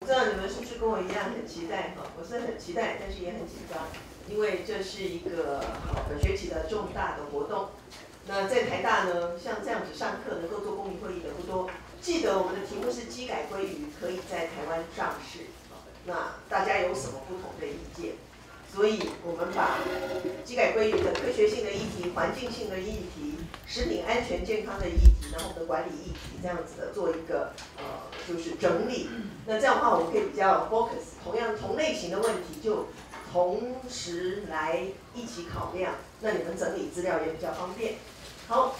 不知道你们是不是跟我一样很期待哈？我是很期待，但是也很紧张，因为这是一个呃本学期的重大的活动。那在台大呢，像这样子上课能够做公民会议的不多。记得我们的题目是机改鲑鱼可以在台湾上市，那大家有什么不同的意见？所以我们把机改鲑鱼的科学性的议题、环境性的议题、食品安全健康的议题，然后我们的管理议题这样子的做一个呃就是整理。那这样的话，我们可以比较 focus，同样同类型的问题就同时来一起考量，那你们整理资料也比较方便。好，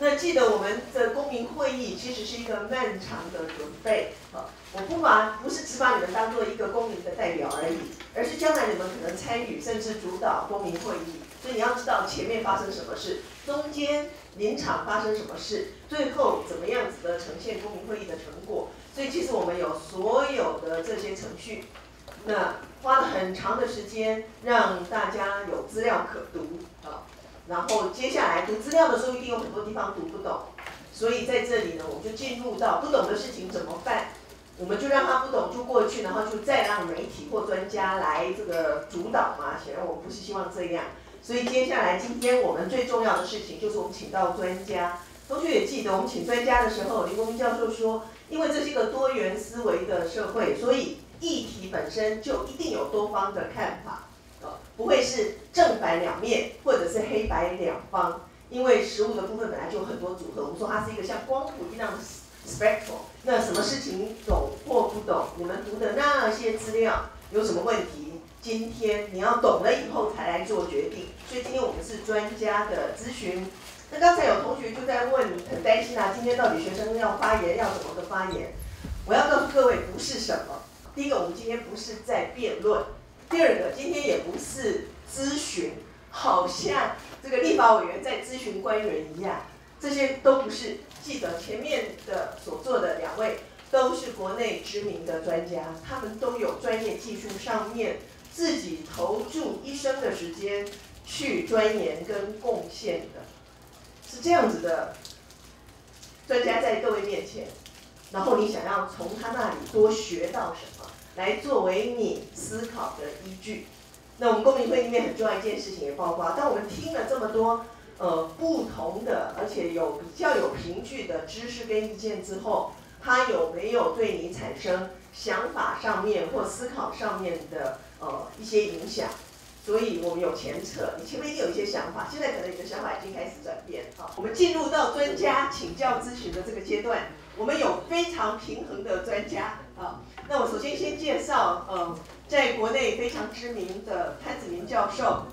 那记得我们的公民会议其实是一个漫长的准备啊。我不把不是只把你们当做一个公民的代表而已，而是将来你们可能参与甚至主导公民会议，所以你要知道前面发生什么事，中间临场发生什么事，最后怎么样子的呈现公民会议的成果。所以其实我们有所有的这些程序，那花了很长的时间让大家有资料可读啊，然后接下来读资料的时候一定有很多地方读不懂，所以在这里呢，我们就进入到不懂的事情怎么办。我们就让他不懂就过去，然后就再让媒体或专家来这个主导嘛。显然我们不是希望这样，所以接下来今天我们最重要的事情就是我们请到专家。同学也记得，我们请专家的时候，林国明教授说，因为这是一个多元思维的社会，所以议题本身就一定有多方的看法，呃，不会是正反两面或者是黑白两方，因为食物的部分本来就有很多组合。我们说它是一个像光谱一样的。spectral，那什么事情懂或不懂？你们读的那些资料有什么问题？今天你要懂了以后才来做决定。所以今天我们是专家的咨询。那刚才有同学就在问，很担心啊，今天到底学生要发言要怎么个发言？我要告诉各位，不是什么。第一个，我们今天不是在辩论；第二个，今天也不是咨询，好像这个立法委员在咨询官员一样，这些都不是。记得前面的所做的两位都是国内知名的专家，他们都有专业技术上面自己投注一生的时间去钻研跟贡献的，是这样子的专家在各位面前，然后你想要从他那里多学到什么，来作为你思考的依据。那我们公民会里面很重要一件事情也包括，当我们听了这么多。呃，不同的，而且有比较有凭据的知识跟意见之后，它有没有对你产生想法上面或思考上面的呃一些影响？所以我们有前测，你前面一定有一些想法，现在可能你的想法已经开始转变。好，我们进入到专家请教咨询的这个阶段，我们有非常平衡的专家。啊，那我首先先介绍，呃，在国内非常知名的潘子明教授。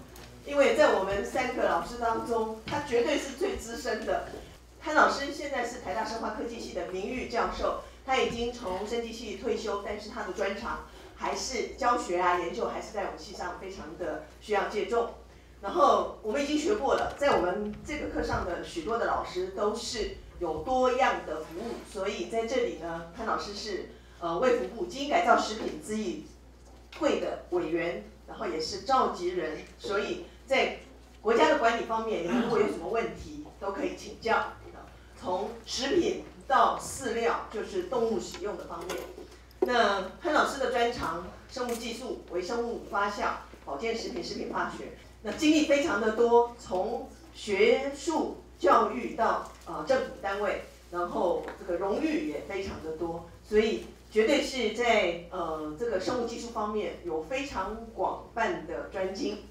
因为在我们三个老师当中，他绝对是最资深的。潘老师现在是台大生化科技系的名誉教授，他已经从生技系退休，但是他的专长还是教学啊、研究，还是在我们系上非常的需要借重。然后我们已经学过了，在我们这个课上的许多的老师都是有多样的服务，所以在这里呢，潘老师是呃卫福部基因改造食品咨议会的委员，然后也是召集人，所以。在国家的管理方面，你们如果有什么问题，都可以请教。从食品到饲料，就是动物使用的方面。那潘老师的专长，生物技术、微生物发酵、保健食品、食品化学，那经历非常的多，从学术教育到呃政府单位，然后这个荣誉也非常的多，所以绝对是在呃这个生物技术方面有非常广泛的专精。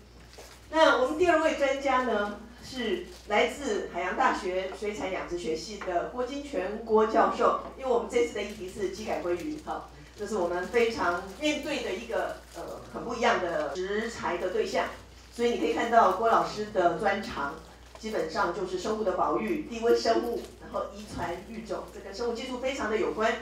那我们第二位专家呢，是来自海洋大学水产养殖学系的郭金泉郭教授。因为我们这次的议题是机改鲑鱼，哈，这是我们非常面对的一个呃很不一样的食材的对象。所以你可以看到郭老师的专长，基本上就是生物的保育、低温生物，然后遗传育种，这个生物技术非常的有关。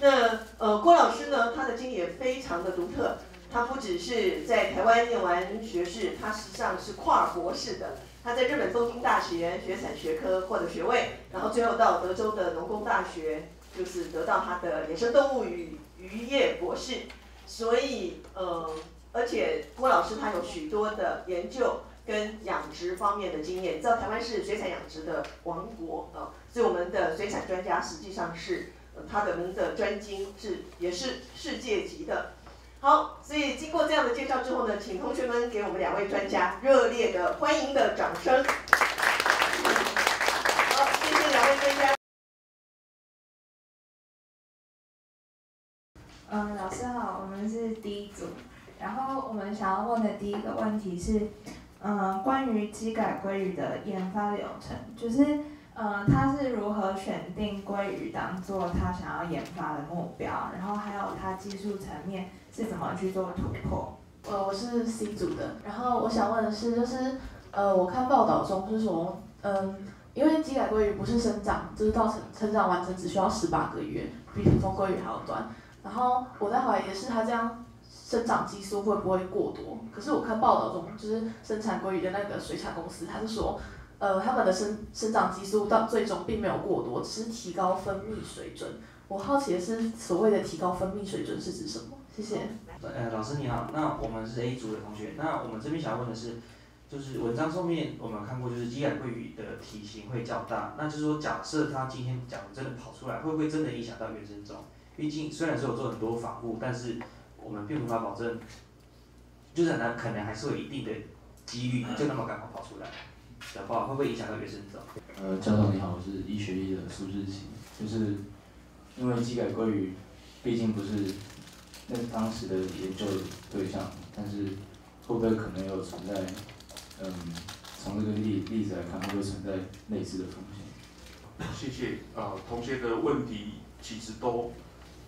那呃郭老师呢，他的经历也非常的独特。他不只是在台湾念完学士，他实际上是跨博士的。他在日本东京大学学产学科获得学位，然后最后到德州的农工大学，就是得到他的野生动物与渔业博士。所以，呃，而且郭老师他有许多的研究跟养殖方面的经验。你知道台湾是水产养殖的王国啊，所以我们的水产专家实际上是他的们的专精是也是世界级的。好，所以经过这样的介绍之后呢，请同学们给我们两位专家热烈的欢迎的掌声。好，谢谢两位专家。嗯，老师好，我们是第一组。然后我们想要问的第一个问题是，嗯，关于机改鲑鱼的研发流程，就是。呃，他是如何选定鲑鱼当做他想要研发的目标？然后还有他技术层面是怎么去做突破？呃，我是 C 组的，然后我想问的是，就是呃，我看报道中是说，嗯，因为机改鲑鱼不是生长，就是到成成长完成只需要十八个月，比普通鲑鱼还要短。然后我在怀疑是，它这样生长激素会不会过多？可是我看报道中，就是生产鲑鱼的那个水产公司，他是说。呃，他们的生生长激素到最终并没有过多，只是提高分泌水准。我好奇的是，所谓的提高分泌水准是指什么？谢谢。呃，老师你好，那我们是 A 组的同学，那我们这边想要问的是，就是文章上面我们看过，就是鸡改鲑鱼的体型会较大，那就是说，假设它今天假如真的跑出来，会不会真的影响到原生种？毕竟虽然说有做很多防护，但是我们并无法保证，就是呢，可能还是有一定的几率就那么刚好跑出来。的话会不会影响到原生种？呃，教授你好，我是医学医的苏志奇，就是因为机改鲑鱼毕竟不是那当时的研究对象，但是会不会可能有存在，嗯，从这个例例子来看，会不会存在类似的风险？谢谢，呃，同学的问题其实都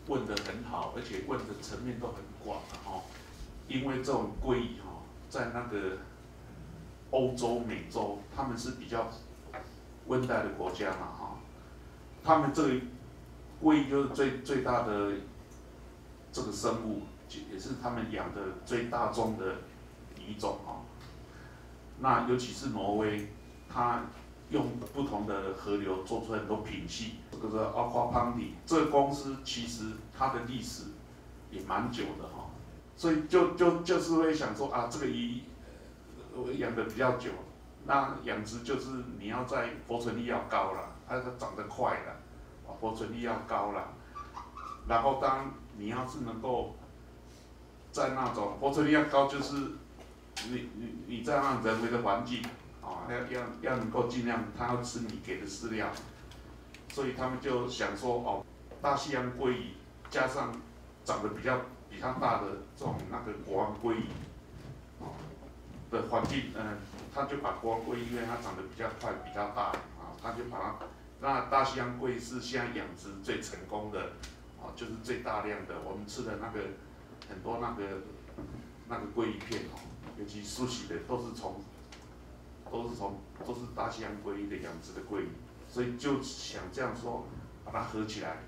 问得很好，而且问的层面都很广哈，因为这种鲑鱼哈，在那个。欧洲、美洲，他们是比较温带的国家嘛，哈，他们这个龟就是最最大的这个生物，也是他们养的最大宗的鱼种哈。那尤其是挪威，它用不同的河流做出很多品系，这个是 Aqua p a n d y 这个公司其实它的历史也蛮久的哈，所以就就就是会想说啊，这个鱼。我养的比较久，那养殖就是你要在活存率要高了，它它长得快了，活存率要高了，然后当你要是能够在那种活存率要高，就是你你你在那人为的环境，啊，要要要能够尽量它要吃你给的饲料，所以他们就想说哦，大西洋鲑鱼加上长得比较比较大的这种那个国王鲑鱼。啊的环境，嗯，他就把国王鲑鱼，因为它长得比较快、比较大，啊，他就把它，那大西洋龟是现在养殖最成功的，啊，就是最大量的，我们吃的那个很多那个那个鲑鱼片哦，尤其苏洗的都是从都是从都是大西洋龟的养殖的鲑鱼，所以就想这样说，把它合起来，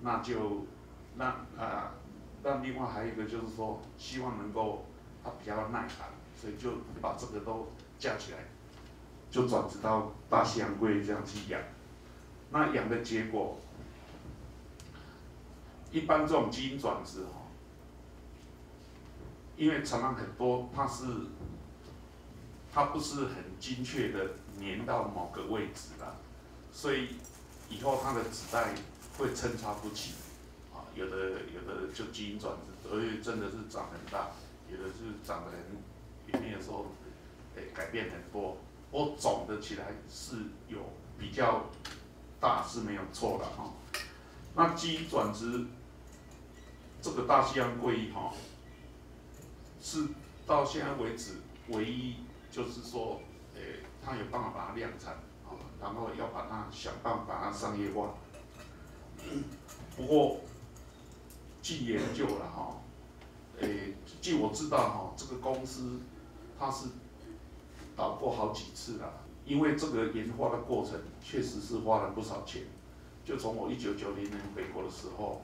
那就那啊，那另外还有一个就是说，希望能够它比较耐寒。所以就把这个都架起来，就转植到大西洋龟这样去养。那养的结果，一般这种基因转殖哈，因为常常很多它是，它不是很精确的粘到某个位置啦，所以以后它的子代会参差不齐，啊，有的有的就基因转殖，而且真的是长很大，有的是长得很。里面的时候，诶，改变很多。我总的起来是有比较大是没有错的哈。那基因转殖这个大西洋鲑鱼哈，是到现在为止唯一就是说，诶，他有办法把它量产啊，然后要把它想办法把它商业化。不过，据研究了哈，诶，据我知道哈，这个公司。它是倒过好几次了，因为这个研发的过程确实是花了不少钱。就从我一九九零年回国的时候，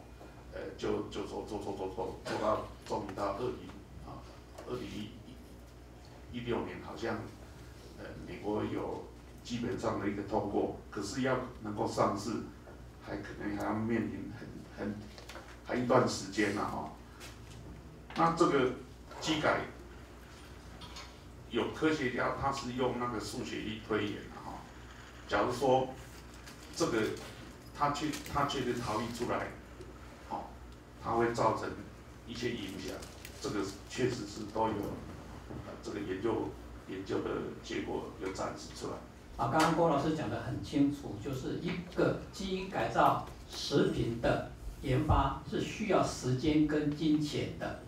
呃，就就做做做做做做到终于到二零啊，二零一一六年好像，呃，美国有基本上的一个通过，可是要能够上市，还可能还要面临很很还一段时间呢哈。那这个机改有科学家他是用那个数学力推演的哈，假如说这个他确他确实逃逸出来，好，它会造成一些影响，这个确实是都有这个研究研究的结果有展示出来。啊，刚刚郭老师讲的很清楚，就是一个基因改造食品的研发是需要时间跟金钱的。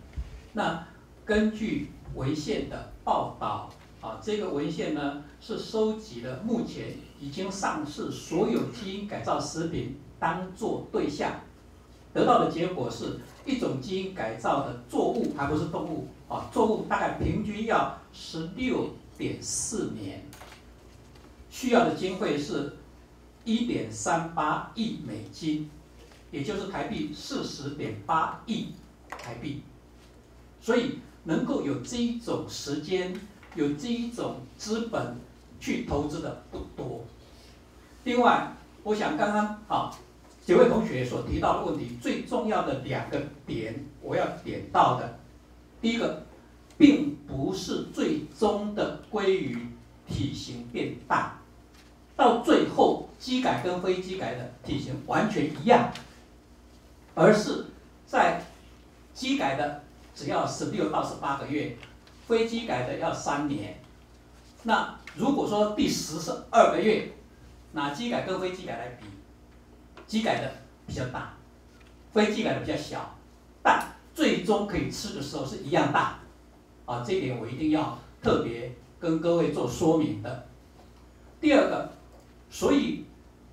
那根据文献的报道，啊，这个文献呢是收集了目前已经上市所有基因改造食品当做对象，得到的结果是一种基因改造的作物，还不是动物，啊，作物大概平均要十六点四年。需要的经费是一点三八亿美金，也就是台币四十点八亿台币，所以能够有这一种时间，有这一种资本去投资的不多。另外，我想刚刚啊几位同学所提到的问题，最重要的两个点，我要点到的，第一个，并不是最终的鲑鱼体型变大。到最后，机改跟非机改的体型完全一样，而是在机改的只要十六到十八个月，非机改的要三年。那如果说第十是二个月，拿机改跟非机改来比，机改的比较大，非机改的比较小，但最终可以吃的时候是一样大。啊，这一点我一定要特别跟各位做说明的。第二个。所以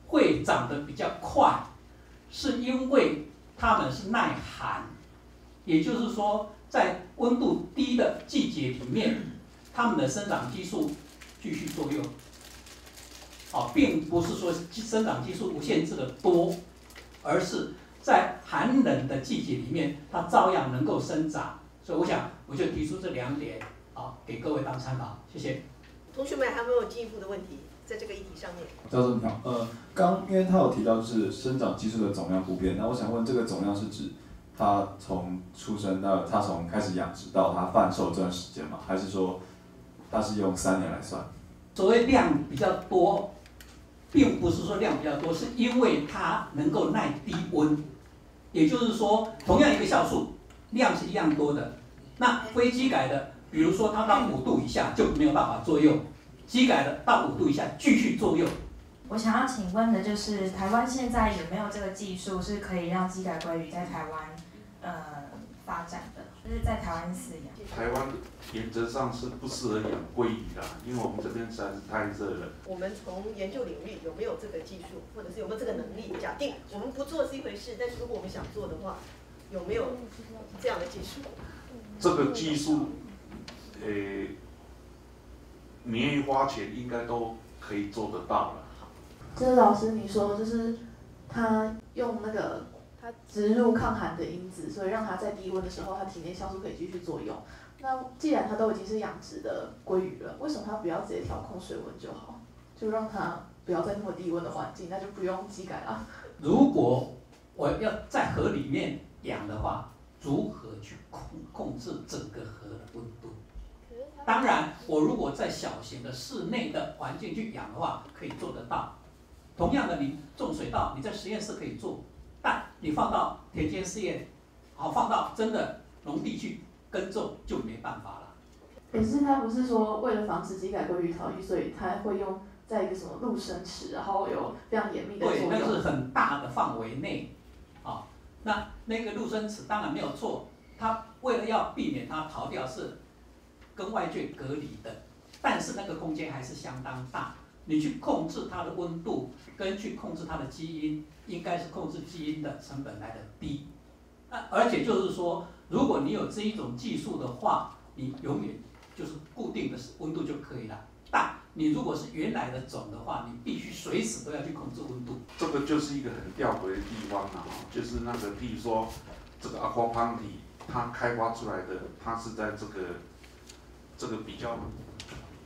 会长得比较快，是因为它们是耐寒，也就是说，在温度低的季节里面，它们的生长激素继续作用。哦，并不是说生长激素无限制的多，而是在寒冷的季节里面，它照样能够生长。所以我想，我就提出这两点，啊，给各位当参考。谢谢。同学们还有没有进一步的问题？在这个议题上面，教授你好，呃，刚因为他有提到就是生长激素的总量不变，那我想问这个总量是指他从出生到他从开始养殖到他贩售这段时间吗？还是说他是用三年来算？所谓量比较多，并不是说量比较多，是因为它能够耐低温，也就是说同样一个酵素量是一样多的，那非机改的，比如说它到五度以下就没有办法作用。机改的到五度以下继续作用。我想要请问的就是，台湾现在有没有这个技术是可以让机改鲑鱼在台湾呃发展的，就是在台湾饲养？台湾原则上是不适合养鲑鱼的，因为我们这边实在是太热了。我们从研究领域有没有这个技术，或者是有没有这个能力？假定我们不做是一回事，但是如果我们想做的话，有没有这样的技术？这个技术，呃。你愿意花钱，应该都可以做得到了。就是老师你说，就是他用那个他植入抗寒的因子，所以让它在低温的时候，它体内酵素可以继续作用。那既然它都已经是养殖的鲑鱼了，为什么它不要直接调控水温就好？就让它不要在那么低温的环境，那就不用机改了。如果我要在河里面养的话，如何去控控制整个河的温度？当然，我如果在小型的室内的环境去养的话，可以做得到。同样的，你种水稻，你在实验室可以做，但你放到田间试验，好放到真的农地去耕种就没办法了。可是他不是说为了防止机改鲑鱼逃逸，所以他会用在一个什么陆生池，然后有非常严密的对，那是很大的范围内，啊，那那个陆生池当然没有错，他为了要避免它逃掉是。跟外界隔离的，但是那个空间还是相当大。你去控制它的温度，跟去控制它的基因，应该是控制基因的成本来的低。那，而且就是说，如果你有这一种技术的话，你永远就是固定的温度就可以了。但你如果是原来的种的话，你必须随时都要去控制温度。这个就是一个很吊诡的地方啊，就是那个，比如说这个阿夸潘体，它开发出来的，它是在这个。这个比较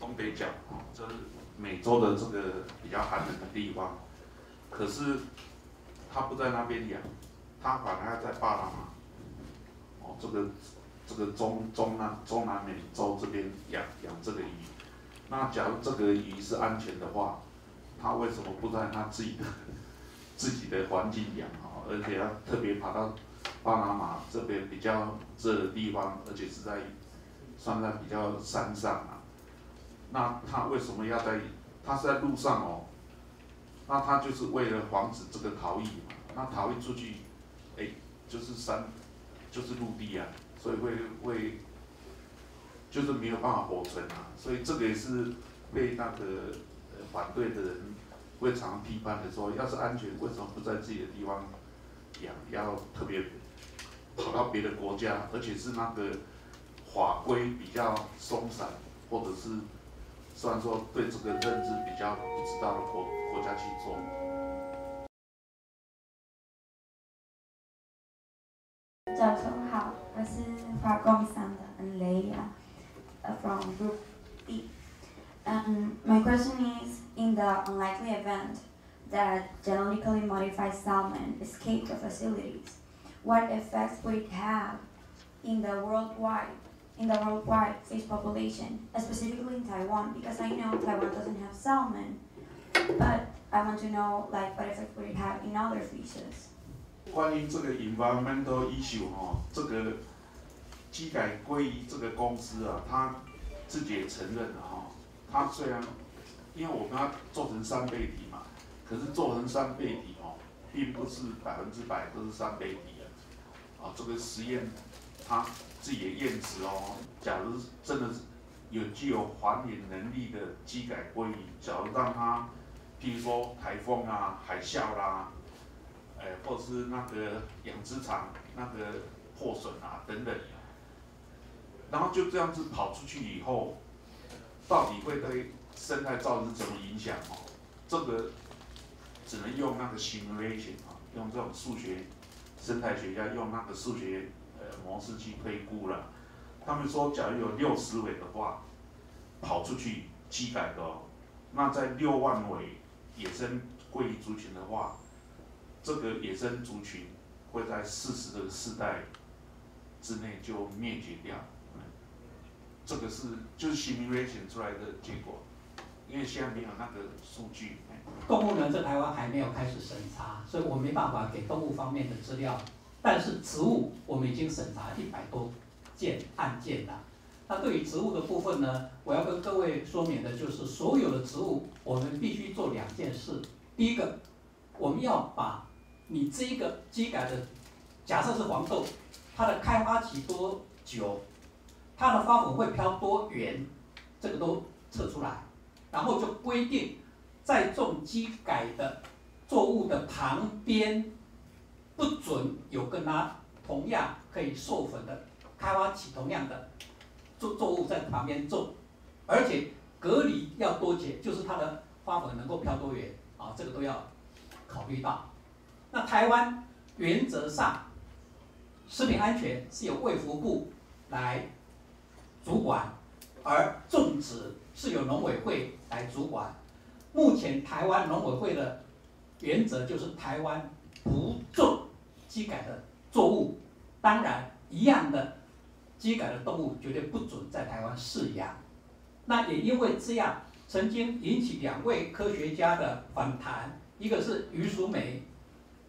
东北角啊，这是美洲的这个比较寒冷的地方，可是他不在那边养，他反而在巴拿马，哦，这个这个中中南中南美洲这边养养这个鱼。那假如这个鱼是安全的话，他为什么不在他自己的 自己的环境养啊？而且要特别跑到巴拿马这边比较热的地方，而且是在算在比较山上啊。那他为什么要在？他是在路上哦。那他就是为了防止这个逃逸嘛。那逃逸出去，哎，就是山，就是陆地啊，所以会会。就是没有办法活存啊，所以这个也是被那个反对的人会常批判的说，要是安全，为什么不在自己的地方养？要特别跑到别的国家，而且是那个法规比较松散，或者是虽然说对这个认知比较不知道的国 国家去做。教授好，我是法工商的恩雷亚。from Group B. Um, my question is, in the unlikely event that genetically modified salmon escape the facilities, what effects would it have in the worldwide in the worldwide fish population, specifically in Taiwan? Because I know Taiwan doesn't have salmon, but I want to know like what effect we have in other fishes. 关于这个 environmental issue 哈，这个机改鲑鱼这个公司啊，它自己也承认了哈。它虽然，因为我们要做成三倍体嘛，可是做成三倍体哦，并不是百分之百都是三倍体啊。啊，这个实验，它自己也验值哦，假如真的是有具有还原能力的机改鲑鱼，假如让它，譬如说台风啊、海啸啦，哎，或者是那个养殖场那个破损啊等等。然后就这样子跑出去以后，到底会对生态造成什么影响？哦，这个只能用那个 simulation 啊，用这种数学生态学家用那个数学呃模式去推估了。他们说，假如有六十尾的话，跑出去机改的，那在六万尾野生鲑鱼族群的话，这个野生族群会在四十个世代之内就灭绝掉。这个是就是 simulation 出来的结果，因为现在没有那个数据。动物呢，在台湾还没有开始审查，所以我没办法给动物方面的资料。但是植物，我们已经审查一百多件案件了。那对于植物的部分呢，我要跟各位说明的就是，所有的植物，我们必须做两件事。第一个，我们要把你这一个基改的，假设是黄豆，它的开花期多久？它的花粉会飘多远，这个都测出来，然后就规定，在种基改的作物的旁边，不准有跟它同样可以授粉的、开花期同样的作作物在旁边种，而且隔离要多久，就是它的花粉能够飘多远啊，这个都要考虑到。那台湾原则上，食品安全是由卫福部来。主管，而种植是由农委会来主管。目前台湾农委会的原则就是台湾不种机改的作物，当然一样的机改的动物绝对不准在台湾饲养。那也因为这样，曾经引起两位科学家的反弹，一个是余淑梅，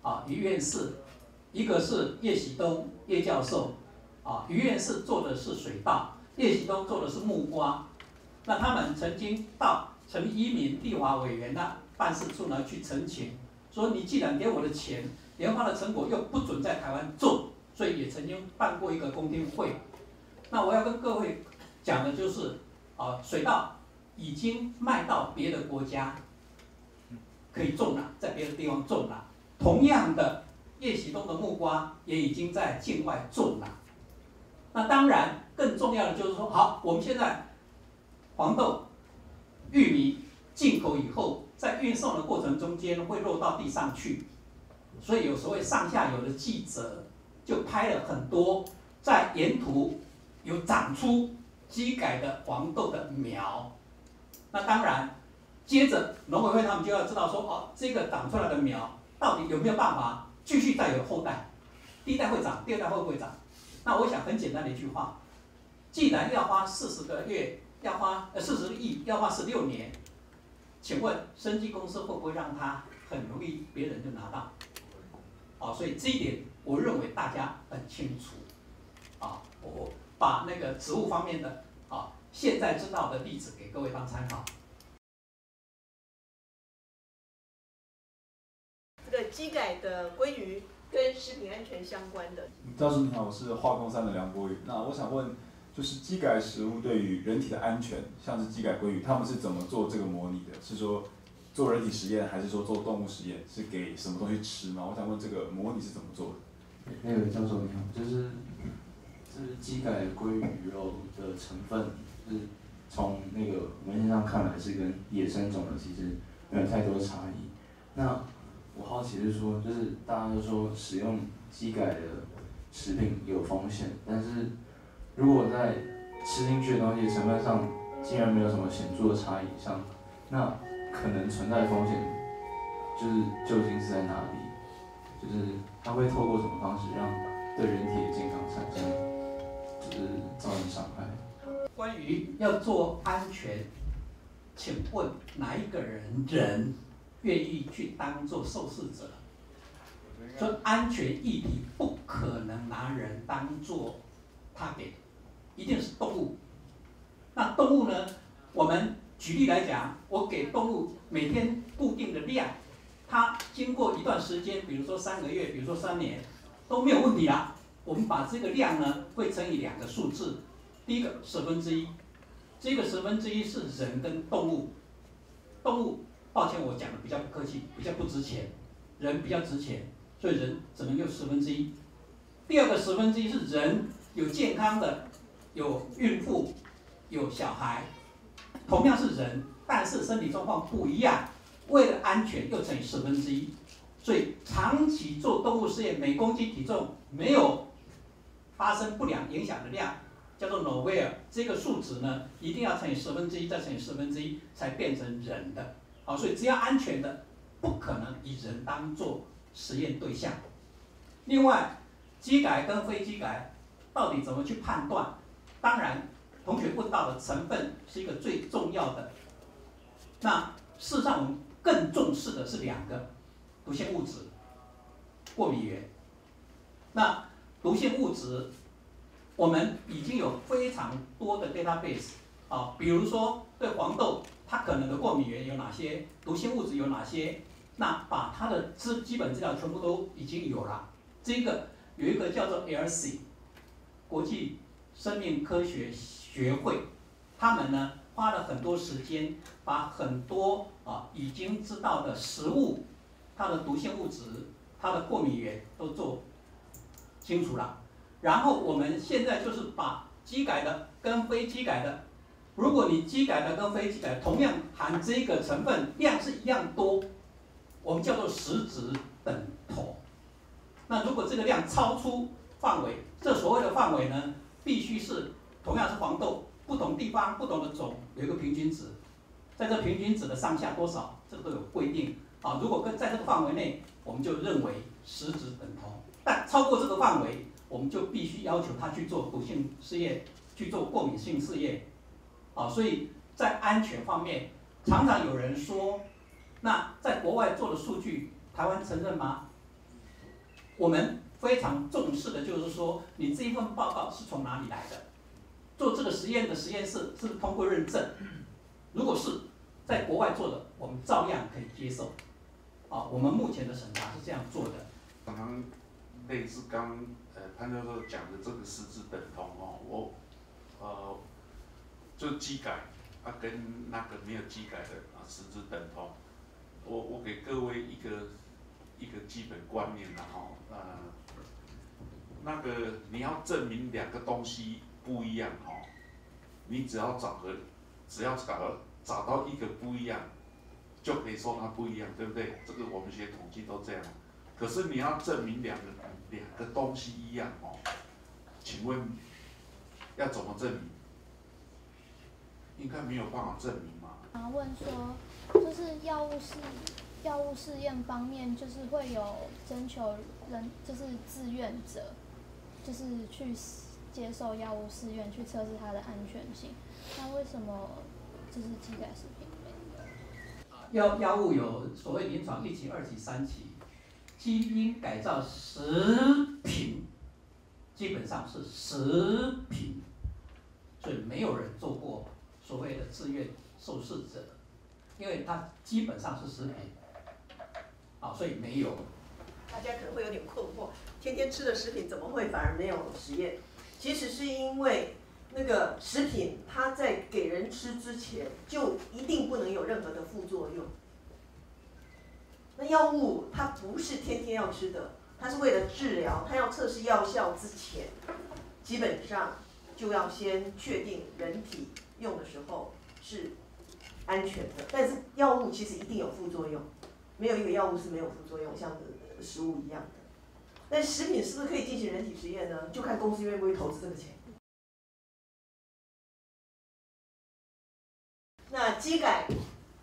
啊余院士，一个是叶喜东叶教授，啊余院士做的是水稻。叶喜东做的是木瓜，那他们曾经到陈一鸣立法委员的办事处呢去澄清，说你既然给我的钱，研发的成果又不准在台湾种，所以也曾经办过一个公听会。那我要跟各位讲的就是，啊，水稻已经卖到别的国家，可以种了，在别的地方种了。同样的，叶启东的木瓜也已经在境外种了。那当然。更重要的就是说，好，我们现在黄豆、玉米进口以后，在运送的过程中间会落到地上去，所以有所谓上下游的记者就拍了很多在沿途有长出机改的黄豆的苗，那当然，接着农委会他们就要知道说，哦，这个长出来的苗到底有没有办法继续再有后代？第一代会长，第二代会不会长？那我想很简单的一句话，既然要花四十个月，要花呃四十个亿，要花十六年，请问生技公司会不会让它很容易别人就拿到？哦，所以这一点我认为大家很清楚。啊，我把那个植物方面的啊现在知道的例子给各位当参考。这个机改的鲑鱼跟食品安全相关的，教授你好，我是化工三的梁博宇。那我想问，就是机改食物对于人体的安全，像是机改鲑鱼，他们是怎么做这个模拟的？是说做人体实验，还是说做动物实验？是给什么东西吃吗？我想问这个模拟是怎么做的？那个教授你好，就是就就是鸡改鲑鱼肉的成分，就是从那个文献上看来是跟野生种的其实没有太多差异。那我好奇是说，就是大家都说使用鸡改的食品有风险，但是如果在吃进去的东西成分上竟然没有什么显著的差异上，那可能存在风险，就是究竟是在哪里？就是它会透过什么方式让对人体的健康产生，就是造成伤害？关于要做安全，请问哪一个人人愿意去当做受试者？说安全议题不可能拿人当做 target，一定是动物。那动物呢？我们举例来讲，我给动物每天固定的量，它经过一段时间，比如说三个月，比如说三年，都没有问题啊。我们把这个量呢，会乘以两个数字，第一个十分之一，这个十分之一是人跟动物，动物，抱歉我讲的比较不客气，比较不值钱，人比较值钱，所以人只能用十分之一。第二个十分之一是人有健康的，有孕妇，有小孩，同样是人，但是身体状况不一样，为了安全又乘以十分之一，所以长期做动物实验，每公斤体重没有发生不良影响的量，叫做 nowhere，这个数值呢，一定要乘以十分之一，再乘以十分之一，才变成人的。好，所以只要安全的，不可能以人当做实验对象。另外，机改跟非机改到底怎么去判断？当然，同学问到的成分是一个最重要的。那事实上，我们更重视的是两个毒性物质、过敏源。那毒性物质，我们已经有非常多的 database 啊，比如说对黄豆，它可能的过敏源有哪些，毒性物质有哪些，那把它的资基本资料全部都已经有了。这个有一个叫做 LC 国际生命科学学会，他们呢花了很多时间，把很多啊已经知道的食物，它的毒性物质、它的过敏源都做清楚了。然后我们现在就是把基改的跟非基改的，如果你基改的跟非基改同样含这个成分量是一样多，我们叫做实质等同。那如果这个量超出范围，这所谓的范围呢，必须是同样是黄豆，不同地方不同的种有一个平均值，在这平均值的上下多少，这个都有规定啊。如果跟在这个范围内，我们就认为实质等同；但超过这个范围，我们就必须要求他去做毒性试验，去做过敏性试验啊。所以在安全方面，常常有人说，那在国外做的数据，台湾承认吗？我们非常重视的就是说，你这一份报告是从哪里来的？做这个实验的实验室是不是通过认证？如果是在国外做的，我们照样可以接受。啊，我们目前的审查是这样做的。类似刚呃潘教授讲的这个实质等同哦，我呃就机改啊跟那个没有机改的啊实质等同。我我给各位一个一个基本观念啦哦，呃，那个你要证明两个东西不一样哦，你只要找个只要找到找到一个不一样，就可以说它不一样，对不对？这个我们学统计都这样。可是你要证明两个两个东西一样哦，请问要怎么证明？应该没有办法证明嘛，啊问说，就是药物试药物试验方面，就是会有征求人，就是志愿者，就是去接受药物试验，去测试它的安全性。那为什么就是基改食品没有？药药物有所谓临床一期、二期、三期，基因改造食品基本上是食品，所以没有人做过所谓的自愿受试者，因为它基本上是食品，啊，所以没有。大家可能会有点困惑，天天吃的食品怎么会反而没有实验？其实是因为那个食品它在给人吃之前就一定不能有任何的副作用。那药物它不是天天要吃的，它是为了治疗，它要测试药效之前，基本上就要先确定人体用的时候是安全的。但是药物其实一定有副作用，没有一个药物是没有副作用，像食物一样的。那食品是不是可以进行人体实验呢？就看公司愿不愿意投资这个钱。那基改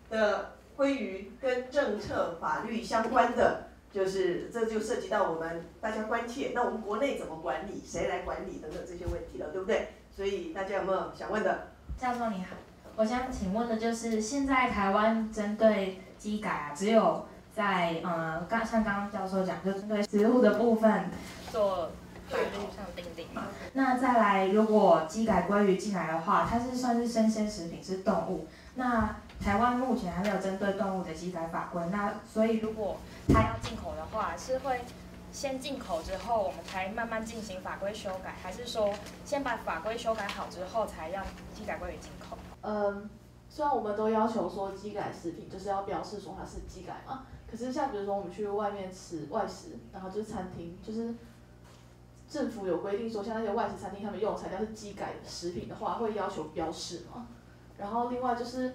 的鲑鱼跟政策法律相关的，就是这就涉及到我们大家关切，那我们国内怎么管理，谁来管理等等这些问题了，对不对？所以大家有没有想问的？教授你好，我想请问的就是，现在台湾针对机改啊，只有在呃刚像刚刚教授讲，就针对食物的部分做法律上定定嘛。那再来，如果基改鲑鱼进来的话，它是算是生鲜食品，是动物。那台湾目前还没有针对动物的基改法规，那所以如果它要进口的话，是会先进口之后，我们才慢慢进行法规修改，还是说先把法规修改好之后才让基改鲑鱼进口？嗯，虽然我们都要求说基改食品就是要标示说它是基改嘛，可是像比如说我们去外面吃外食，然后就是餐厅，就是政府有规定说，像那些外食餐厅他们用的材料是基改食品的话，会要求标示嘛。然后另外就是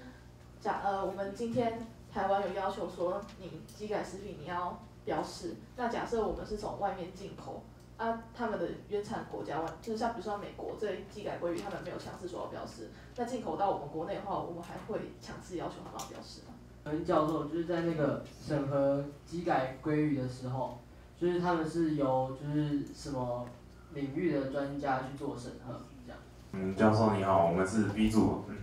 假呃，我们今天台湾有要求说你机改食品你要标示，那假设我们是从外面进口。啊，他们的原产国家，就是像比如说美国这机改鲑鱼，他们没有强制说要标示。那进口到我们国内的话，我们还会强制要求他们要标示吗？嗯教授就是在那个审核机改鲑鱼的时候，就是他们是由就是什么领域的专家去做审核，这样。嗯，教授你好，我们是 B 组。嗯，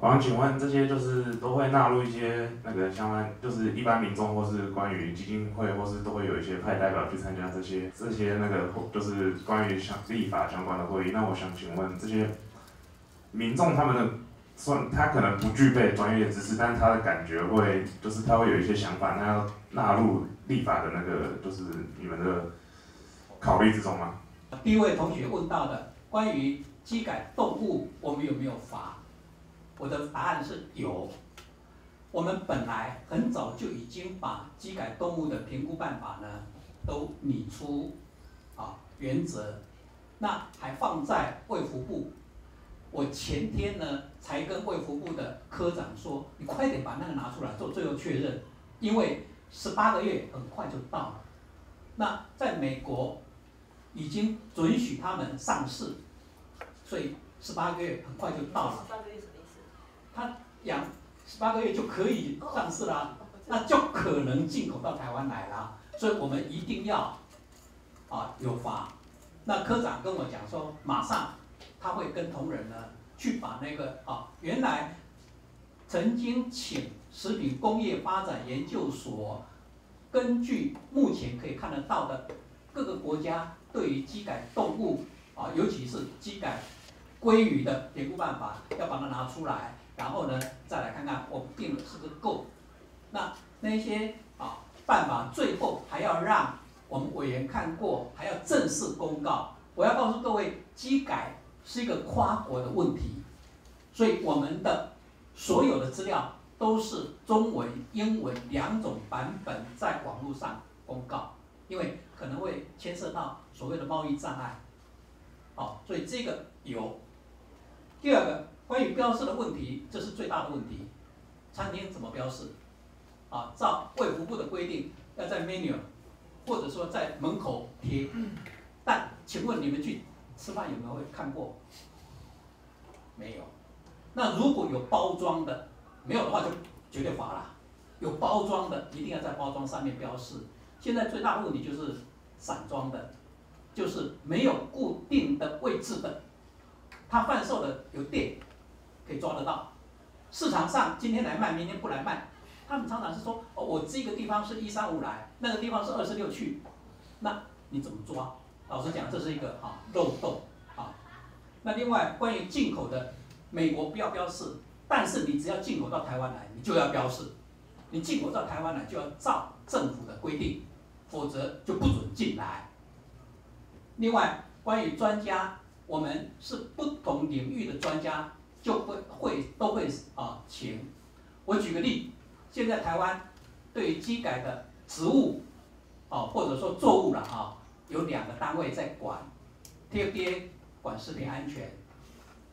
我想请问这些就是都会纳入一些那个相关，就是一般民众或是关于基金会或是都会有一些派代表去参加这些这些那个就是关于相立法相关的会议。那我想请问这些民众他们的算他可能不具备专业知识，但是他的感觉会就是他会有一些想法，那要纳入立法的那个就是你们的考虑之中吗？第一位同学问到的关于机改动物，我们有没有罚？我的答案是有。我们本来很早就已经把机改动物的评估办法呢，都拟出啊原则，那还放在卫福部。我前天呢才跟卫福部的科长说，你快点把那个拿出来做最后确认，因为十八个月很快就到了。那在美国已经准许他们上市，所以十八个月很快就到了。十八个月什么意思？他养十八个月就可以上市啦，那就可能进口到台湾来啦。所以我们一定要啊有法。那科长跟我讲说，马上他会跟同仁呢去把那个啊原来曾经请食品工业发展研究所根据目前可以看得到的各个国家对于机改动物啊，尤其是机改鲑鱼的评估办法，要把它拿出来。然后呢，再来看看我们定的是不是够。那那些啊办法最后还要让我们委员看过，还要正式公告。我要告诉各位，机改是一个跨国的问题，所以我们的所有的资料都是中文、英文两种版本在网络上公告，因为可能会牵涉到所谓的贸易障碍。好，所以这个有。第二个。关于标示的问题，这是最大的问题。餐厅怎么标示？啊，照卫福部的规定，要在 menu，或者说在门口贴。但请问你们去吃饭有没有会看过？没有。那如果有包装的，没有的话就绝对罚了。有包装的一定要在包装上面标示。现在最大的问题就是散装的，就是没有固定的位置的，它贩售的有店可以抓得到，市场上今天来卖，明天不来卖。他们常常是说，哦，我这个地方是一三五来，那个地方是二四六去，那你怎么抓？老实讲，这是一个啊漏洞啊。那另外关于进口的，美国不要标示，但是你只要进口到台湾来，你就要标示。你进口到台湾来就要照政府的规定，否则就不准进来。另外关于专家，我们是不同领域的专家，就会会都会啊请。我举个例。现在台湾对于机改的植物，哦，或者说作物了啊，有两个单位在管，TFA 管食品安全，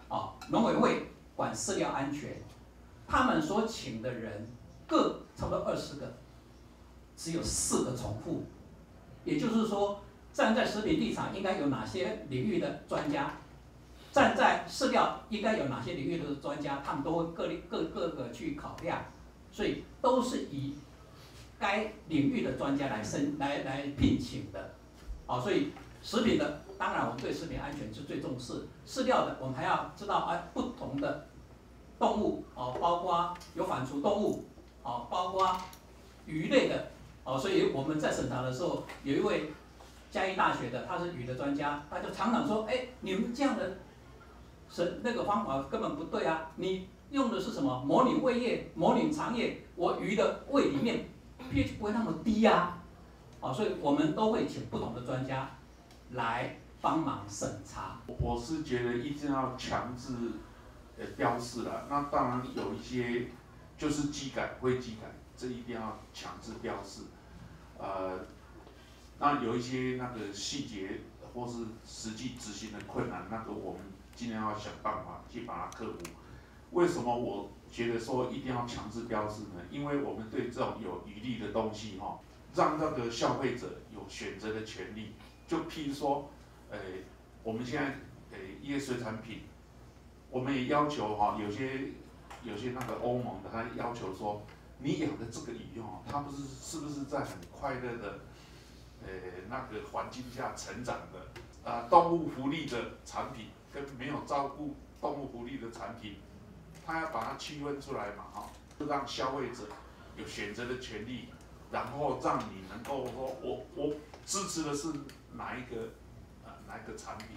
哦，农委会管饲料安全，他们所请的人各差不多二十个，只有四个重复，也就是说，站在食品立场应该有哪些领域的专家，站在饲料应该有哪些领域的专家，他们都会各各各个去考量。所以都是以该领域的专家来申来来聘请的，啊，所以食品的当然我们对食品安全是最重视，饲料的我们还要知道啊不同的动物哦，包括有反刍动物哦，包括鱼类的哦，所以我们在审查的时候有一位嘉义大学的他是鱼的专家，他就常常说，哎，你们这样的审那个方法根本不对啊，你。用的是什么？模拟胃液，模拟肠液。我鱼的胃里面 pH 不会那么低呀，啊，所以我们都会请不同的专家来帮忙审查。我是觉得一定要强制呃标示了，那当然有一些就是机改会机改，这一定要强制标示。呃，那有一些那个细节或是实际执行的困难，那个我们尽量要想办法去把它克服。为什么我觉得说一定要强制标志呢？因为我们对这种有余力的东西哈，让那个消费者有选择的权利。就譬如说，呃，我们现在呃一些水产品，我们也要求哈，有些有些那个欧盟的，他要求说，你养的这个鱼哈，它不是是不是在很快乐的呃那个环境下成长的啊？动物福利的产品跟没有照顾动物福利的产品。他要把它区分出来嘛，哈，让消费者有选择的权利，然后让你能够说，我我支持的是哪一个啊哪一个产品？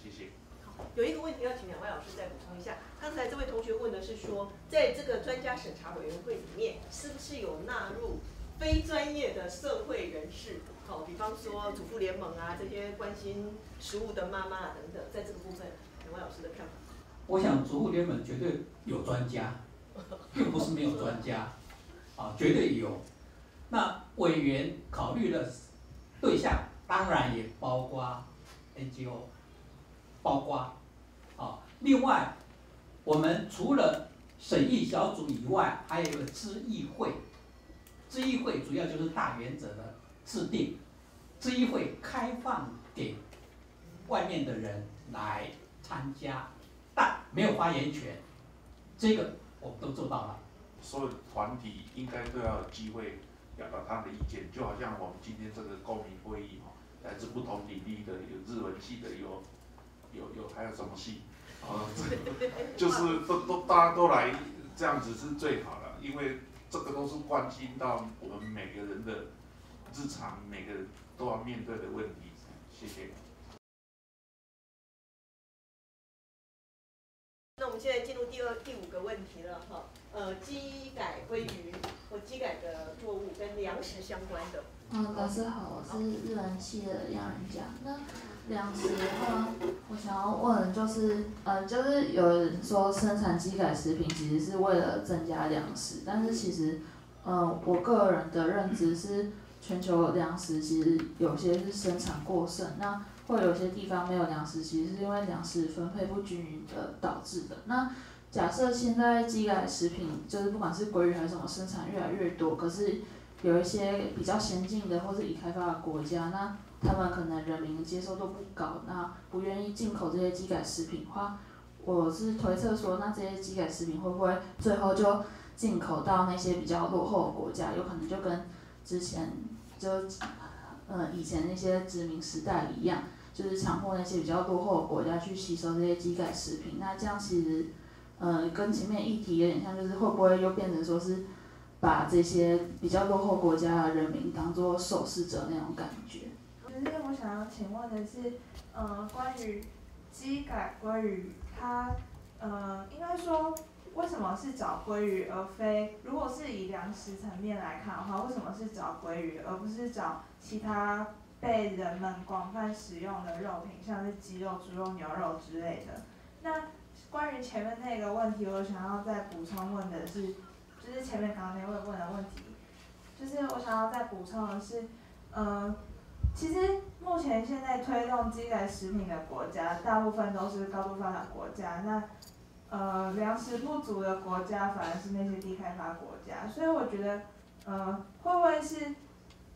谢谢。好有一个问题要请两位老师再补充一下。刚才这位同学问的是说，在这个专家审查委员会里面，是不是有纳入非专业的社会人士？好，比方说主妇联盟啊，这些关心食物的妈妈啊等等，在这个部分，两位老师的看法？我想，主妇联盟绝对有专家，并 不是没有专家，啊，绝对有。那委员考虑的对象，当然也包括 NGO，包括，啊，另外，我们除了审议小组以外，还有一个知议会，知议会主要就是大原则的制定，知议会开放给外面的人来参加。但没有发言权，这个我们都做到了。所有团体应该都要有机会表达他的意见，就好像我们今天这个公民会议哈，来自不同领域的，有日文系的，有有有还有什么系，啊，就是都都大家都来这样子是最好的，因为这个都是关心到我们每个人的日常，每个人都要面对的问题。谢谢。那我们现在进入第二、第五个问题了哈，呃，机改鲑鱼或机改的作物跟粮食相关的。嗯，老师好，我是日文系的杨人家。那粮食的话，我想要问就是，呃，就是有人说生产机改食品其实是为了增加粮食，但是其实，呃，我个人的认知是，全球粮食其实有些是生产过剩，那。会有些地方没有粮食，其实是因为粮食分配不均匀的导致的。那假设现在机改食品，就是不管是鲑鱼还是什么，生产越来越多，可是有一些比较先进的或是已开发的国家，那他们可能人民的接受度不高，那不愿意进口这些机改食品的话，我是推测说，那这些机改食品会不会最后就进口到那些比较落后的国家？有可能就跟之前就呃以前那些殖民时代一样，就是强迫那些比较落后的国家去吸收这些机改食品。那这样其实呃跟前面议题有点像，就是会不会又变成说是把这些比较落后国家的人民当做受试者那种感觉？就是我想要请问的是，呃，关于机改关于，它，呃，应该说，为什么是找鲑鱼而非？如果是以粮食层面来看的话，为什么是找鲑鱼，而不是找其他被人们广泛使用的肉品，像是鸡肉、猪肉、牛肉之类的？那关于前面那个问题，我想要再补充问的是，就是前面刚刚那位问的问题，就是我想要再补充的是，呃。其实目前现在推动机改食品的国家，大部分都是高度发展国家。那呃粮食不足的国家，反而是那些低开发国家。所以我觉得，呃会不会是，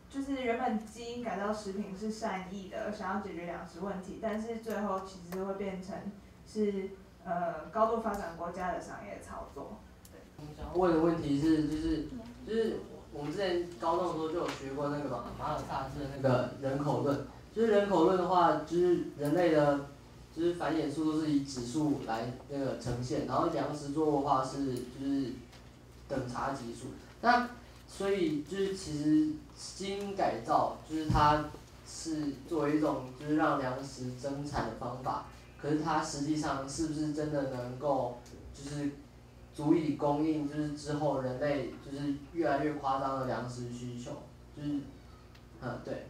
就是原本基因改造食品是善意的，想要解决粮食问题，但是最后其实会变成是呃高度发展国家的商业操作。我想问的问题是，就是就是。我们之前高中的时候就有学过那个嘛，马尔萨斯的那个人口论，就是人口论的话，就是人类的，就是繁衍速度是以指数来那个呈现，然后粮食作物的话是就是等差级数，那所以就是其实基因改造就是它是作为一种就是让粮食增产的方法，可是它实际上是不是真的能够就是。足以供应，就是之后人类就是越来越夸张的粮食需求，就是，嗯，对。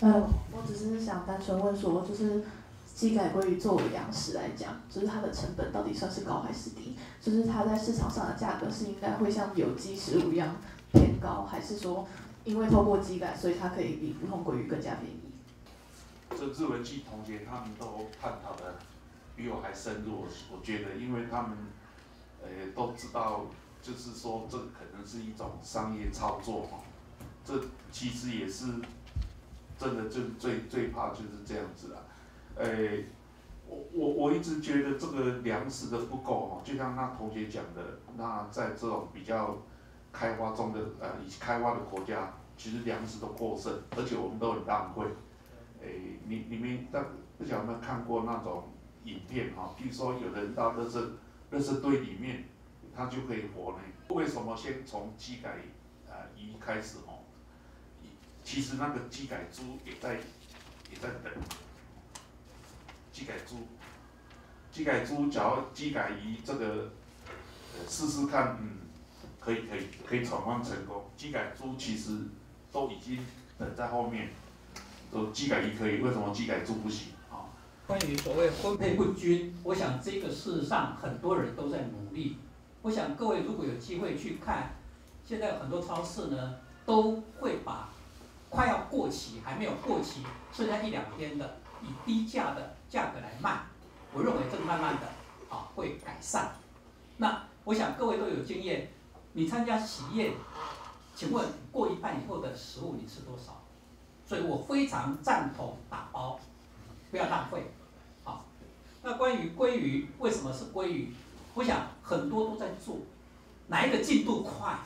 嗯，我只是想单纯问说，就是机改鲑鱼作为粮食来讲，就是它的成本到底算是高还是低？就是它在市场上的价格是应该会像有机食物一样偏高，还是说因为透过机改，所以它可以比普通鲑鱼更加便宜？这志文系同学他们都探讨的比我还深入，我觉得，因为他们。呃，都知道，就是说，这可能是一种商业操作哈。这其实也是真的，就最最怕就是这样子了。呃，我我我一直觉得这个粮食的不够哈，就像那同学讲的，那在这种比较开发中的呃已开发的国家，其实粮食都过剩，而且我们都很浪费。诶，你你们但不晓得有没有看过那种影片哈？比如说有人到那是。垃圾堆里面，他就可以活呢。为什么先从机改啊鱼开始哦？其实那个机改猪也在也在等。鸡改猪，鸡改猪，假如鸡改鱼这个试试看，嗯，可以可以可以转换成功。鸡改猪其实都已经等在后面，都鸡改鱼可以，为什么鸡改猪不行啊？关于所谓分配不均，我想这个事实上很多人都在努力。我想各位如果有机会去看，现在很多超市呢都会把快要过期、还没有过期、剩下一两天的，以低价的价格来卖。我认为这个慢慢的啊会改善。那我想各位都有经验，你参加喜宴，请问过一半以后的食物你吃多少？所以我非常赞同打包，不要浪费。好那关于鲑鱼，为什么是鲑鱼？我想很多都在做，哪一个进度快，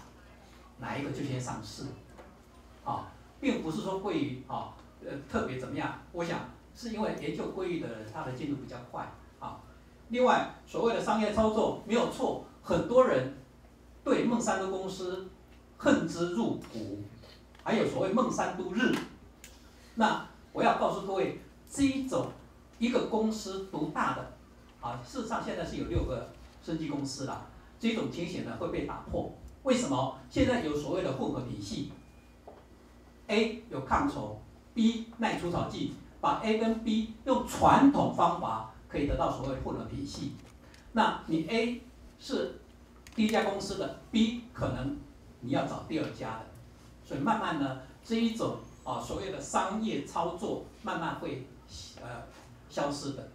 哪一个就先上市，啊，并不是说鲑鱼啊，呃，特别怎么样？我想是因为研究规律的人，他的进度比较快，啊。另外，所谓的商业操作没有错，很多人对孟山都公司恨之入骨，还有所谓孟山都日。那我要告诉各位，这一种。一个公司独大的，啊，事实上现在是有六个生技公司了，这种情形呢会被打破。为什么？现在有所谓的混合体系，A 有抗虫，B 耐除草剂，把 A 跟 B 用传统方法可以得到所谓混合体系。那你 A 是第一家公司的，B 可能你要找第二家的，所以慢慢呢这一种啊所谓的商业操作慢慢会呃。消失的，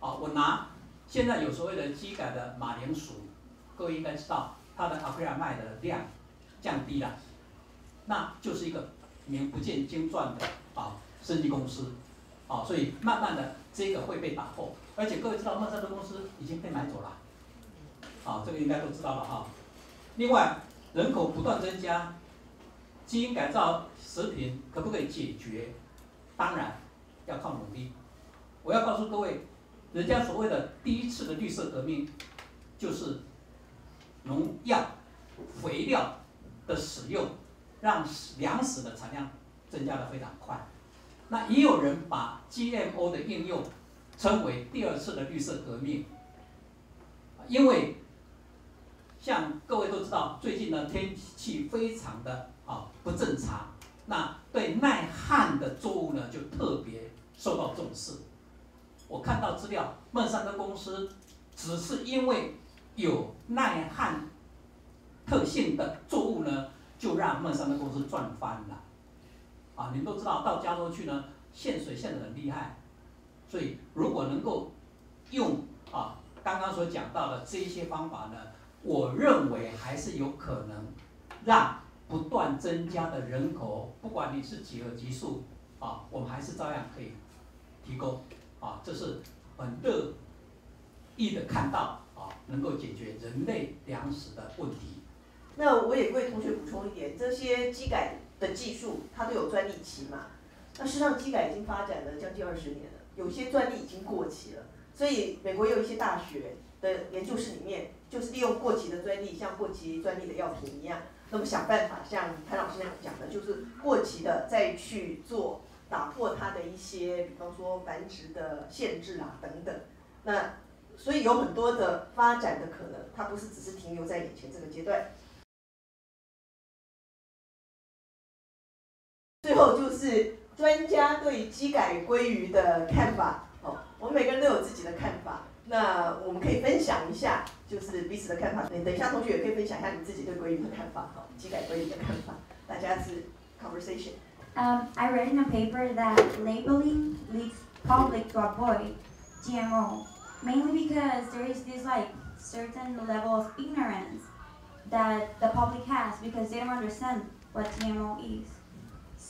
啊，我拿现在有所谓的机改的马铃薯，各位应该知道它的阿奎亚麦的量降低了，那就是一个名不见经传的啊升级公司，啊，所以慢慢的这个会被打破。而且各位知道，孟山都公司已经被买走了，啊，这个应该都知道了哈。另外，人口不断增加，基因改造食品可不可以解决？当然要靠努力。我要告诉各位，人家所谓的第一次的绿色革命，就是农药、肥料的使用，让粮食的产量增加的非常快。那也有人把 GMO 的应用称为第二次的绿色革命，因为像各位都知道，最近呢天气非常的啊不正常，那对耐旱的作物呢就特别受到重视。我看到资料，孟山的公司只是因为有耐旱特性的作物呢，就让孟山的公司赚翻了。啊，你们都知道，到加州去呢，限水限得很厉害，所以如果能够用啊刚刚所讲到的这一些方法呢，我认为还是有可能让不断增加的人口，不管你是几何级数啊，我们还是照样可以提供啊，这是很乐意的看到啊，能够解决人类粮食的问题。那我也为同学补充一点，这些机改。的技术，它都有专利期嘛？那事实上，机改已经发展了将近二十年了，有些专利已经过期了。所以，美国有一些大学的研究室里面，就是利用过期的专利，像过期专利的药品一样，那么想办法，像潘老师那样讲的，就是过期的再去做打破它的一些，比方说繁殖的限制啊等等。那所以有很多的发展的可能，它不是只是停留在眼前这个阶段。最后就是专家对机改鲑鱼的看法。哦，我们每个人都有自己的看法。那我们可以分享一下，就是彼此的看法。等等一下，同学也可以分享一下你自己对鲑鱼的看法。好，机改鲑鱼的看法，大家是 conversation。Um, I read in a paper that labeling leads public to avoid GMO, mainly because there is this like certain level of ignorance that the public has because they don't understand what GMO is.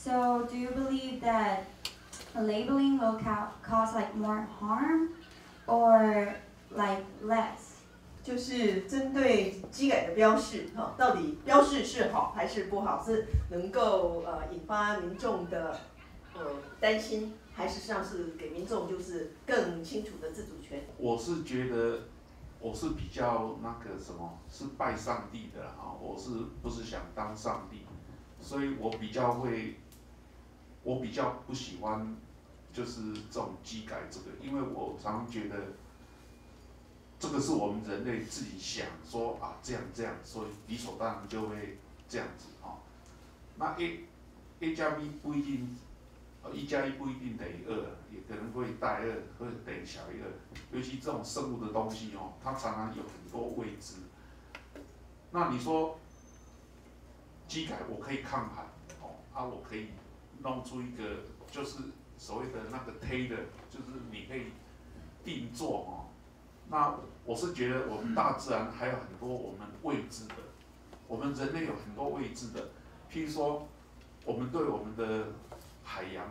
So do you believe that labeling will ca cause like more harm or like less? 就是针对机改的标示，哈，到底标示是好还是不好，是能够呃引发民众的呃担心，还是实际上是给民众就是更清楚的自主权？我是觉得我是比较那个什么，是拜上帝的啊，我是不是想当上帝，所以我比较会。我比较不喜欢，就是这种机改这个，因为我常觉得，这个是我们人类自己想说啊这样这样，所以理所当然就会这样子啊。那 A A 加 B 不一定，呃一加一不一定等于二，也可能会大于二，或者等于小于二。尤其这种生物的东西哦，它常常有很多未知。那你说机改我可以抗衡，哦啊我可以。弄出一个就是所谓的那个推的，就是你可以定做哦。那我是觉得我们大自然还有很多我们未知的，我们人类有很多未知的，譬如说我们对我们的海洋，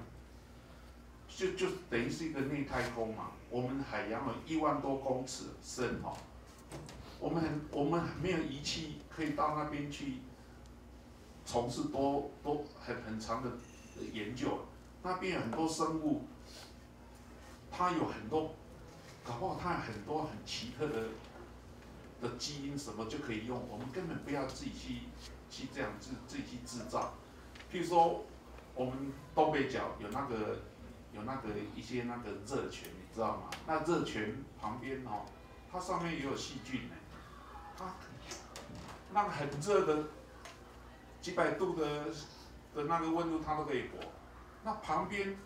就就等于是一个内太空嘛。我们海洋有一万多公尺深哦，我们很我们没有仪器可以到那边去从事多多很很长的。研究那边有很多生物，它有很多，搞不好它有很多很奇特的的基因，什么就可以用。我们根本不要自己去去这样自自己去制造。譬如说，我们东北角有那个有那个一些那个热泉，你知道吗？那热泉旁边哦，它上面也有细菌呢。它那个很热的几百度的。的那个温度它都可以活，那旁边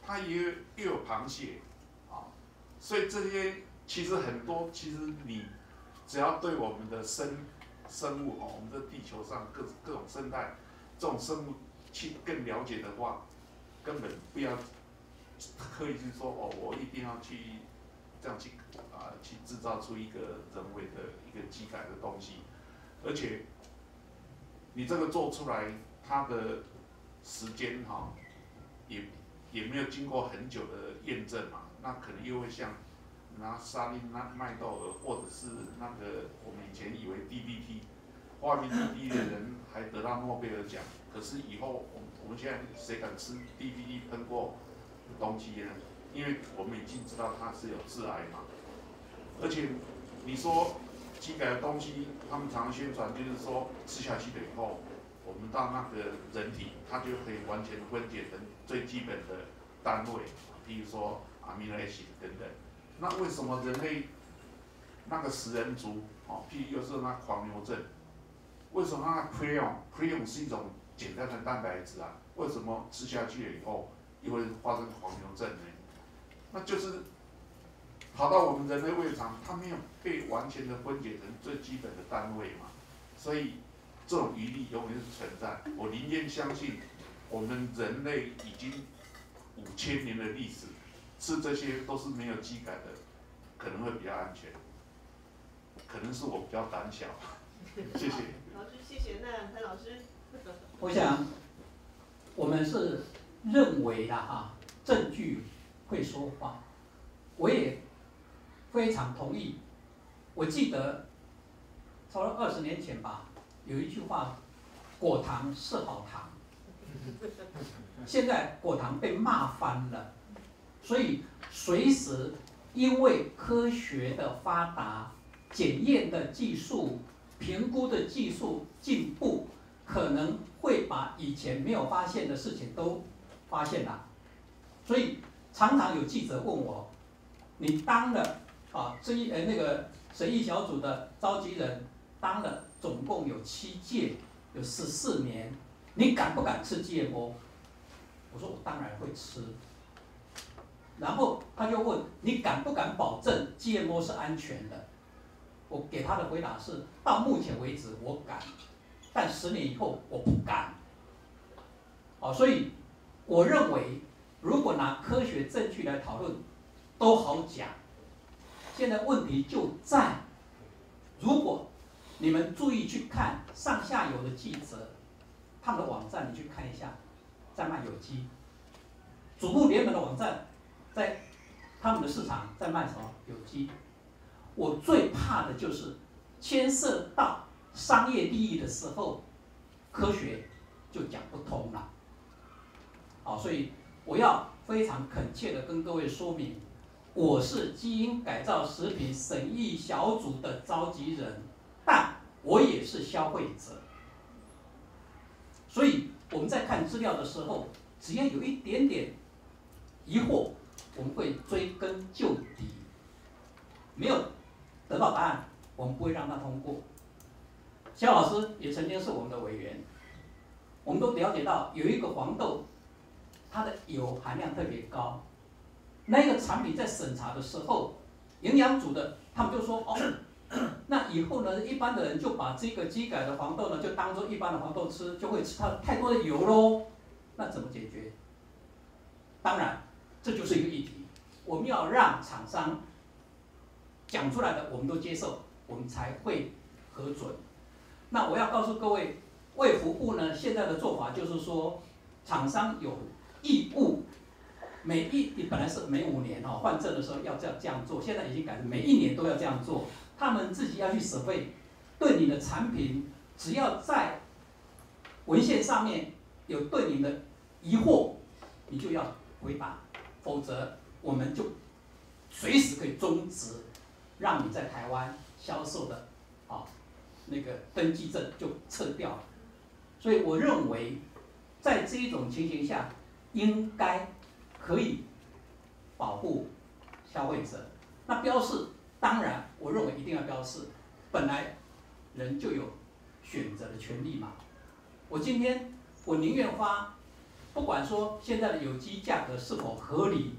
它也又有螃蟹，啊，所以这些其实很多，其实你只要对我们的生生物哦，我们的地球上各各种生态这种生物去更了解的话，根本不要刻意去说哦，我一定要去这样去啊去制造出一个人为的一个机改的东西，而且你这个做出来它的。时间哈，也也没有经过很久的验证嘛，那可能又会像拿沙林那麦豆尔，或者是那个我们以前以为 DBT，发明 DBT 的人还得到诺贝尔奖，可是以后我们我们现在谁敢吃 DBT 喷过东西呢？因为我们已经知道它是有致癌嘛，而且你说机改的东西，他们常常宣传就是说吃下去了以后，我们到那个人体，它就可以完全分解成最基本的单位，比如说 amino acid 等等。那为什么人类那个食人族，哦，譬如又是那狂牛症，为什么那 prion，prion 是一种简单的蛋白质啊？为什么吃下去了以后又会发生狂牛症呢？那就是跑到我们人类胃肠，它没有被完全的分解成最基本的单位嘛，所以这种疑虑永远是存在。我宁愿相信我们人类已经五千年的历史，吃这些都是没有机改的，可能会比较安全。可能是我比较胆小，谢谢。老师，谢谢。那潘老师，我想，我们是认为的哈，证据会说话，我也非常同意。我记得，超了二十年前吧，有一句话，果糖是好糖。现在果糖被骂翻了，所以随时因为科学的发达。检验的技术、评估的技术进步，可能会把以前没有发现的事情都发现了。所以常常有记者问我：“你当了啊，这一呃那个审议小组的召集人，当了总共有七届，有十四年，你敢不敢吃芥末？”我说：“我当然会吃。”然后他就问：“你敢不敢保证芥末是安全的？”我给他的回答是：到目前为止我敢，但十年以后我不敢。哦，所以我认为，如果拿科学证据来讨论，都好讲。现在问题就在，如果你们注意去看上下游的记者，他们的网站，你去看一下，在卖有机。主部联盟的网站，在他们的市场在卖什么有机？我最怕的就是牵涉到商业利益的时候，科学就讲不通了。好，所以我要非常恳切的跟各位说明，我是基因改造食品审议小组的召集人，但我也是消费者。所以我们在看资料的时候，只要有一点点疑惑，我们会追根究底，没有。得到答案，我们不会让他通过。肖老师也曾经是我们的委员，我们都了解到有一个黄豆，它的油含量特别高，那个产品在审查的时候，营养组的他们就说哦，那以后呢，一般的人就把这个机改的黄豆呢，就当做一般的黄豆吃，就会吃它太多的油喽。那怎么解决？当然，这就是一个议题，我们要让厂商。讲出来的我们都接受，我们才会核准。那我要告诉各位，卫福部呢现在的做法就是说，厂商有义务，每一你本来是每五年哦换证的时候要这样这样做，现在已经改成每一年都要这样做。他们自己要去审备，对你的产品，只要在文献上面有对你的疑惑，你就要回答，否则我们就随时可以终止。让你在台湾销售的，啊，那个登记证就撤掉了，所以我认为，在这一种情形下，应该可以保护消费者。那标示，当然，我认为一定要标示，本来人就有选择的权利嘛。我今天我宁愿花，不管说现在的有机价格是否合理。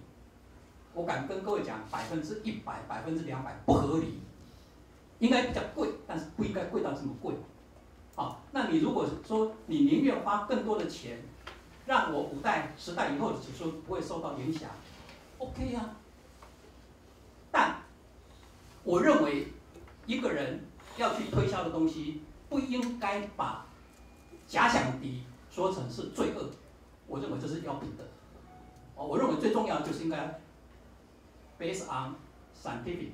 我敢跟各位讲，百分之一百、百分之两百不合理，应该比较贵，但是不应该贵到这么贵。好，那你如果说你宁愿花更多的钱，让我五代、十代以后的子孙不会受到影响，OK 呀。但我认为一个人要去推销的东西，不应该把假想敌说成是罪恶，我认为这是要不得。哦，我认为最重要的就是应该。based on scientific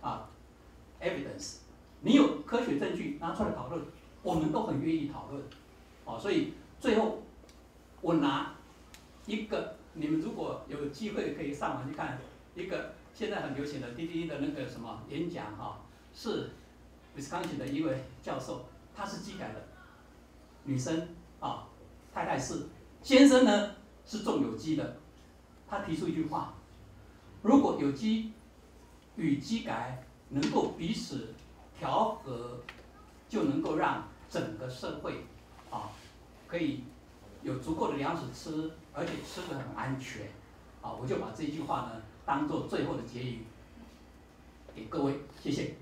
啊 evidence，你有科学证据拿出来讨论，我们都很愿意讨论。哦，所以最后我拿一个，你们如果有机会可以上网去看一个现在很流行的滴滴的那个什么演讲哈、是 Wisconsin 的一位教授，他是机改的女生啊，太太是，先生呢是种有机的，他提出一句话：如果有机与机改能够彼此调和，就能够让整个社会啊可以有足够的粮食吃，而且吃的很安全。啊，我就把这句话呢当做最后的结语给各位，谢谢。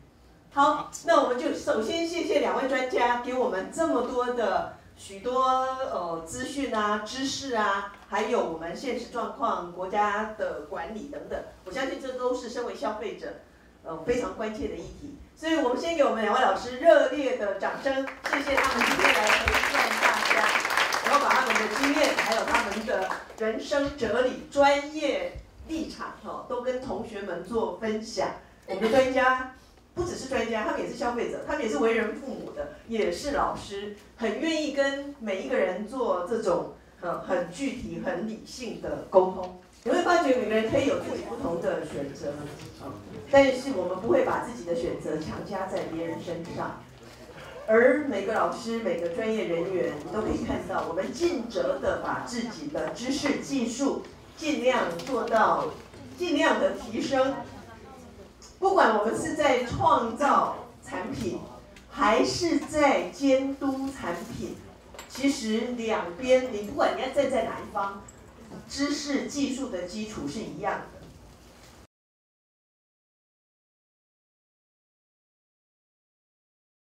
好，那我们就首先谢谢两位专家给我们这么多的许多呃资讯啊、知识啊，还有我们现实状况、国家的管理等等。我相信这都是身为消费者呃非常关切的议题。所以我们先给我们两位老师热烈的掌声，谢谢他们今天来陪伴大家，然后把他们的经验，还有他们的人生哲理、专业立场哈、都跟同学们做分享。我们的专家。不只是专家，他们也是消费者，他们也是为人父母的，也是老师，很愿意跟每一个人做这种呃很具体、很理性的沟通。你会发觉每个人可以有自己不同的选择，啊但是我们不会把自己的选择强加在别人身上。而每个老师、每个专业人员，你都可以看到，我们尽责的把自己的知识、技术尽量做到尽量的提升。不管我们是在创造产品，还是在监督产品，其实两边你不管你要站在哪一方，知识技术的基础是一样，